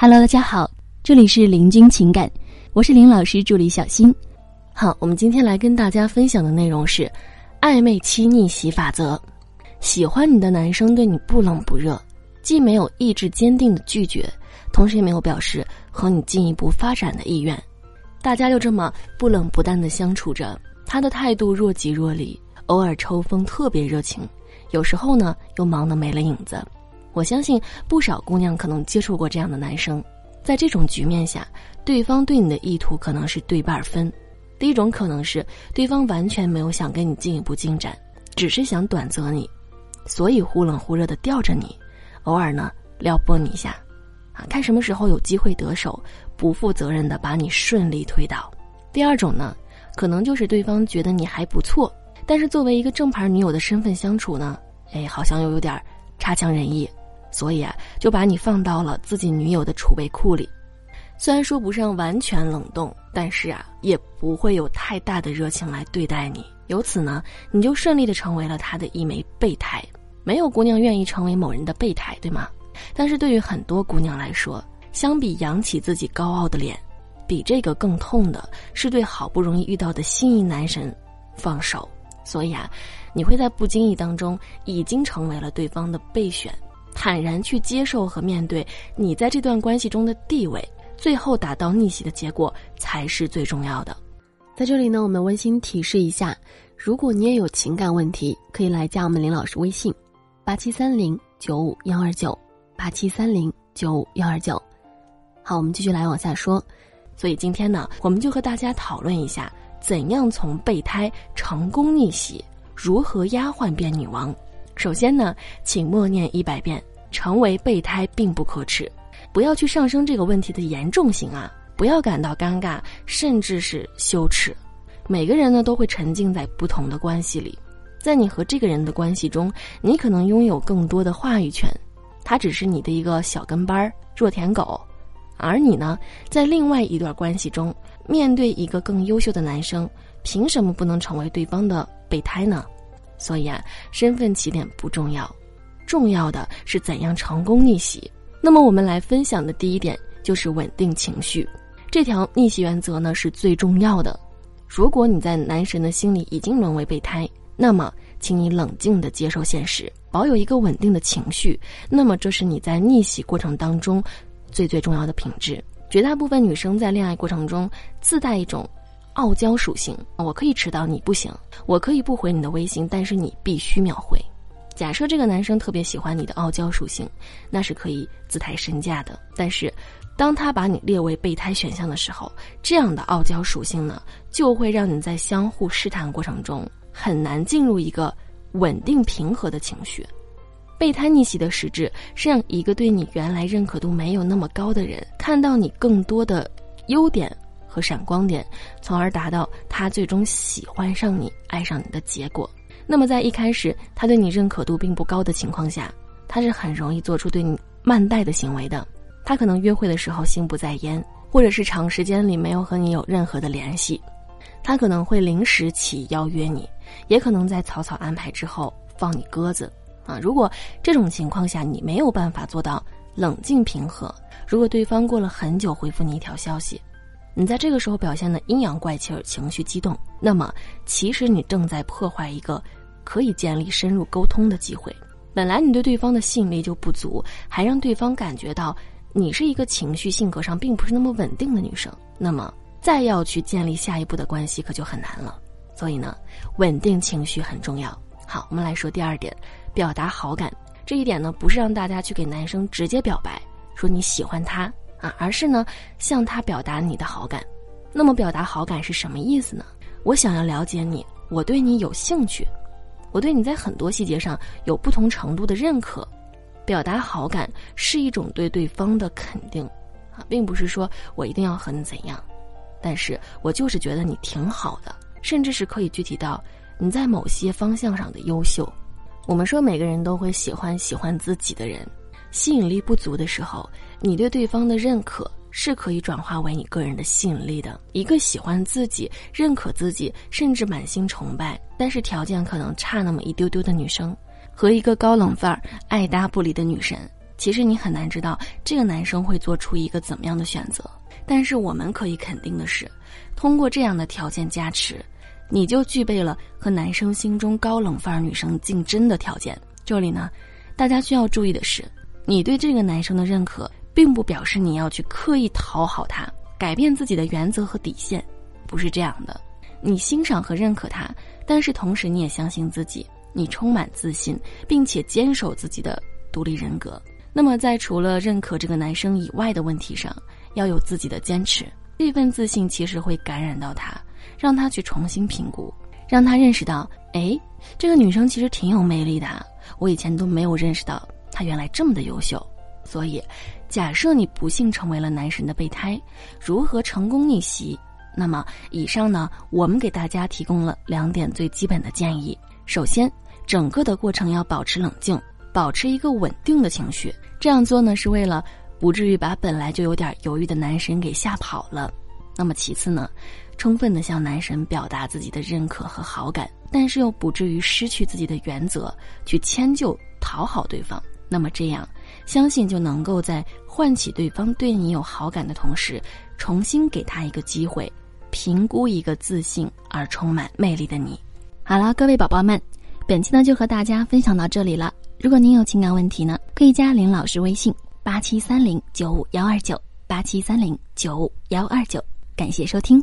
Hello，大家好，这里是林君情感，我是林老师助理小新。好，我们今天来跟大家分享的内容是暧昧期逆袭法则。喜欢你的男生对你不冷不热，既没有意志坚定的拒绝，同时也没有表示和你进一步发展的意愿。大家就这么不冷不淡的相处着，他的态度若即若离，偶尔抽风特别热情，有时候呢又忙得没了影子。我相信不少姑娘可能接触过这样的男生，在这种局面下，对方对你的意图可能是对半分。第一种可能是对方完全没有想跟你进一步进展，只是想短择你，所以忽冷忽热的吊着你，偶尔呢撩拨你一下，啊，看什么时候有机会得手，不负责任的把你顺利推倒。第二种呢，可能就是对方觉得你还不错，但是作为一个正牌女友的身份相处呢，哎，好像又有点差强人意。所以啊，就把你放到了自己女友的储备库里，虽然说不上完全冷冻，但是啊，也不会有太大的热情来对待你。由此呢，你就顺利的成为了他的一枚备胎。没有姑娘愿意成为某人的备胎，对吗？但是对于很多姑娘来说，相比扬起自己高傲的脸，比这个更痛的是对好不容易遇到的心仪男神放手。所以啊，你会在不经意当中已经成为了对方的备选。坦然去接受和面对你在这段关系中的地位，最后达到逆袭的结果才是最重要的。在这里呢，我们温馨提示一下：如果你也有情感问题，可以来加我们林老师微信：八七三零九五幺二九八七三零九五幺二九。好，我们继续来往下说。所以今天呢，我们就和大家讨论一下，怎样从备胎成功逆袭，如何丫鬟变女王。首先呢，请默念一百遍，成为备胎并不可耻，不要去上升这个问题的严重性啊，不要感到尴尬，甚至是羞耻。每个人呢都会沉浸在不同的关系里，在你和这个人的关系中，你可能拥有更多的话语权，他只是你的一个小跟班儿、弱舔狗，而你呢，在另外一段关系中，面对一个更优秀的男生，凭什么不能成为对方的备胎呢？所以啊，身份起点不重要，重要的是怎样成功逆袭。那么我们来分享的第一点就是稳定情绪，这条逆袭原则呢是最重要的。如果你在男神的心里已经沦为备胎，那么请你冷静的接受现实，保有一个稳定的情绪。那么这是你在逆袭过程当中最最重要的品质。绝大部分女生在恋爱过程中自带一种。傲娇属性，我可以迟到，你不行；我可以不回你的微信，但是你必须秒回。假设这个男生特别喜欢你的傲娇属性，那是可以自抬身价的。但是，当他把你列为备胎选项的时候，这样的傲娇属性呢，就会让你在相互试探过程中很难进入一个稳定平和的情绪。备胎逆袭的实质是让一个对你原来认可度没有那么高的人看到你更多的优点。和闪光点，从而达到他最终喜欢上你、爱上你的结果。那么，在一开始他对你认可度并不高的情况下，他是很容易做出对你慢待的行为的。他可能约会的时候心不在焉，或者是长时间里没有和你有任何的联系。他可能会临时起邀约你，也可能在草草安排之后放你鸽子。啊，如果这种情况下你没有办法做到冷静平和，如果对方过了很久回复你一条消息，你在这个时候表现的阴阳怪气儿、情绪激动，那么其实你正在破坏一个可以建立深入沟通的机会。本来你对对方的吸引力就不足，还让对方感觉到你是一个情绪性格上并不是那么稳定的女生，那么再要去建立下一步的关系可就很难了。所以呢，稳定情绪很重要。好，我们来说第二点，表达好感。这一点呢，不是让大家去给男生直接表白，说你喜欢他。啊，而是呢，向他表达你的好感。那么，表达好感是什么意思呢？我想要了解你，我对你有兴趣，我对你在很多细节上有不同程度的认可。表达好感是一种对对方的肯定，啊，并不是说我一定要和你怎样，但是我就是觉得你挺好的，甚至是可以具体到你在某些方向上的优秀。我们说每个人都会喜欢喜欢自己的人。吸引力不足的时候，你对对方的认可是可以转化为你个人的吸引力的。一个喜欢自己、认可自己，甚至满心崇拜，但是条件可能差那么一丢丢的女生，和一个高冷范儿、爱搭不理的女神，其实你很难知道这个男生会做出一个怎么样的选择。但是我们可以肯定的是，通过这样的条件加持，你就具备了和男生心中高冷范儿女生竞争的条件。这里呢，大家需要注意的是，你对这个男生的认可，并不表示你要去刻意讨好他，改变自己的原则和底线，不是这样的。你欣赏和认可他，但是同时你也相信自己，你充满自信，并且坚守自己的独立人格。那么，在除了认可这个男生以外的问题上，要有自己的坚持。这份自信其实会感染到他，让他去重新评估，让他认识到，哎，这个女生其实挺有魅力的，我以前都没有认识到他原来这么的优秀。所以，假设你不幸成为了男神的备胎，如何成功逆袭？那么，以上呢，我们给大家提供了两点最基本的建议。首先，整个的过程要保持冷静。保持一个稳定的情绪，这样做呢是为了不至于把本来就有点犹豫的男神给吓跑了。那么其次呢，充分的向男神表达自己的认可和好感，但是又不至于失去自己的原则，去迁就讨好对方。那么这样，相信就能够在唤起对方对你有好感的同时，重新给他一个机会，评估一个自信而充满魅力的你。好了，各位宝宝们，本期呢就和大家分享到这里了。如果您有情感问题呢，可以加林老师微信八七三零九五幺二九八七三零九五幺二九，感谢收听。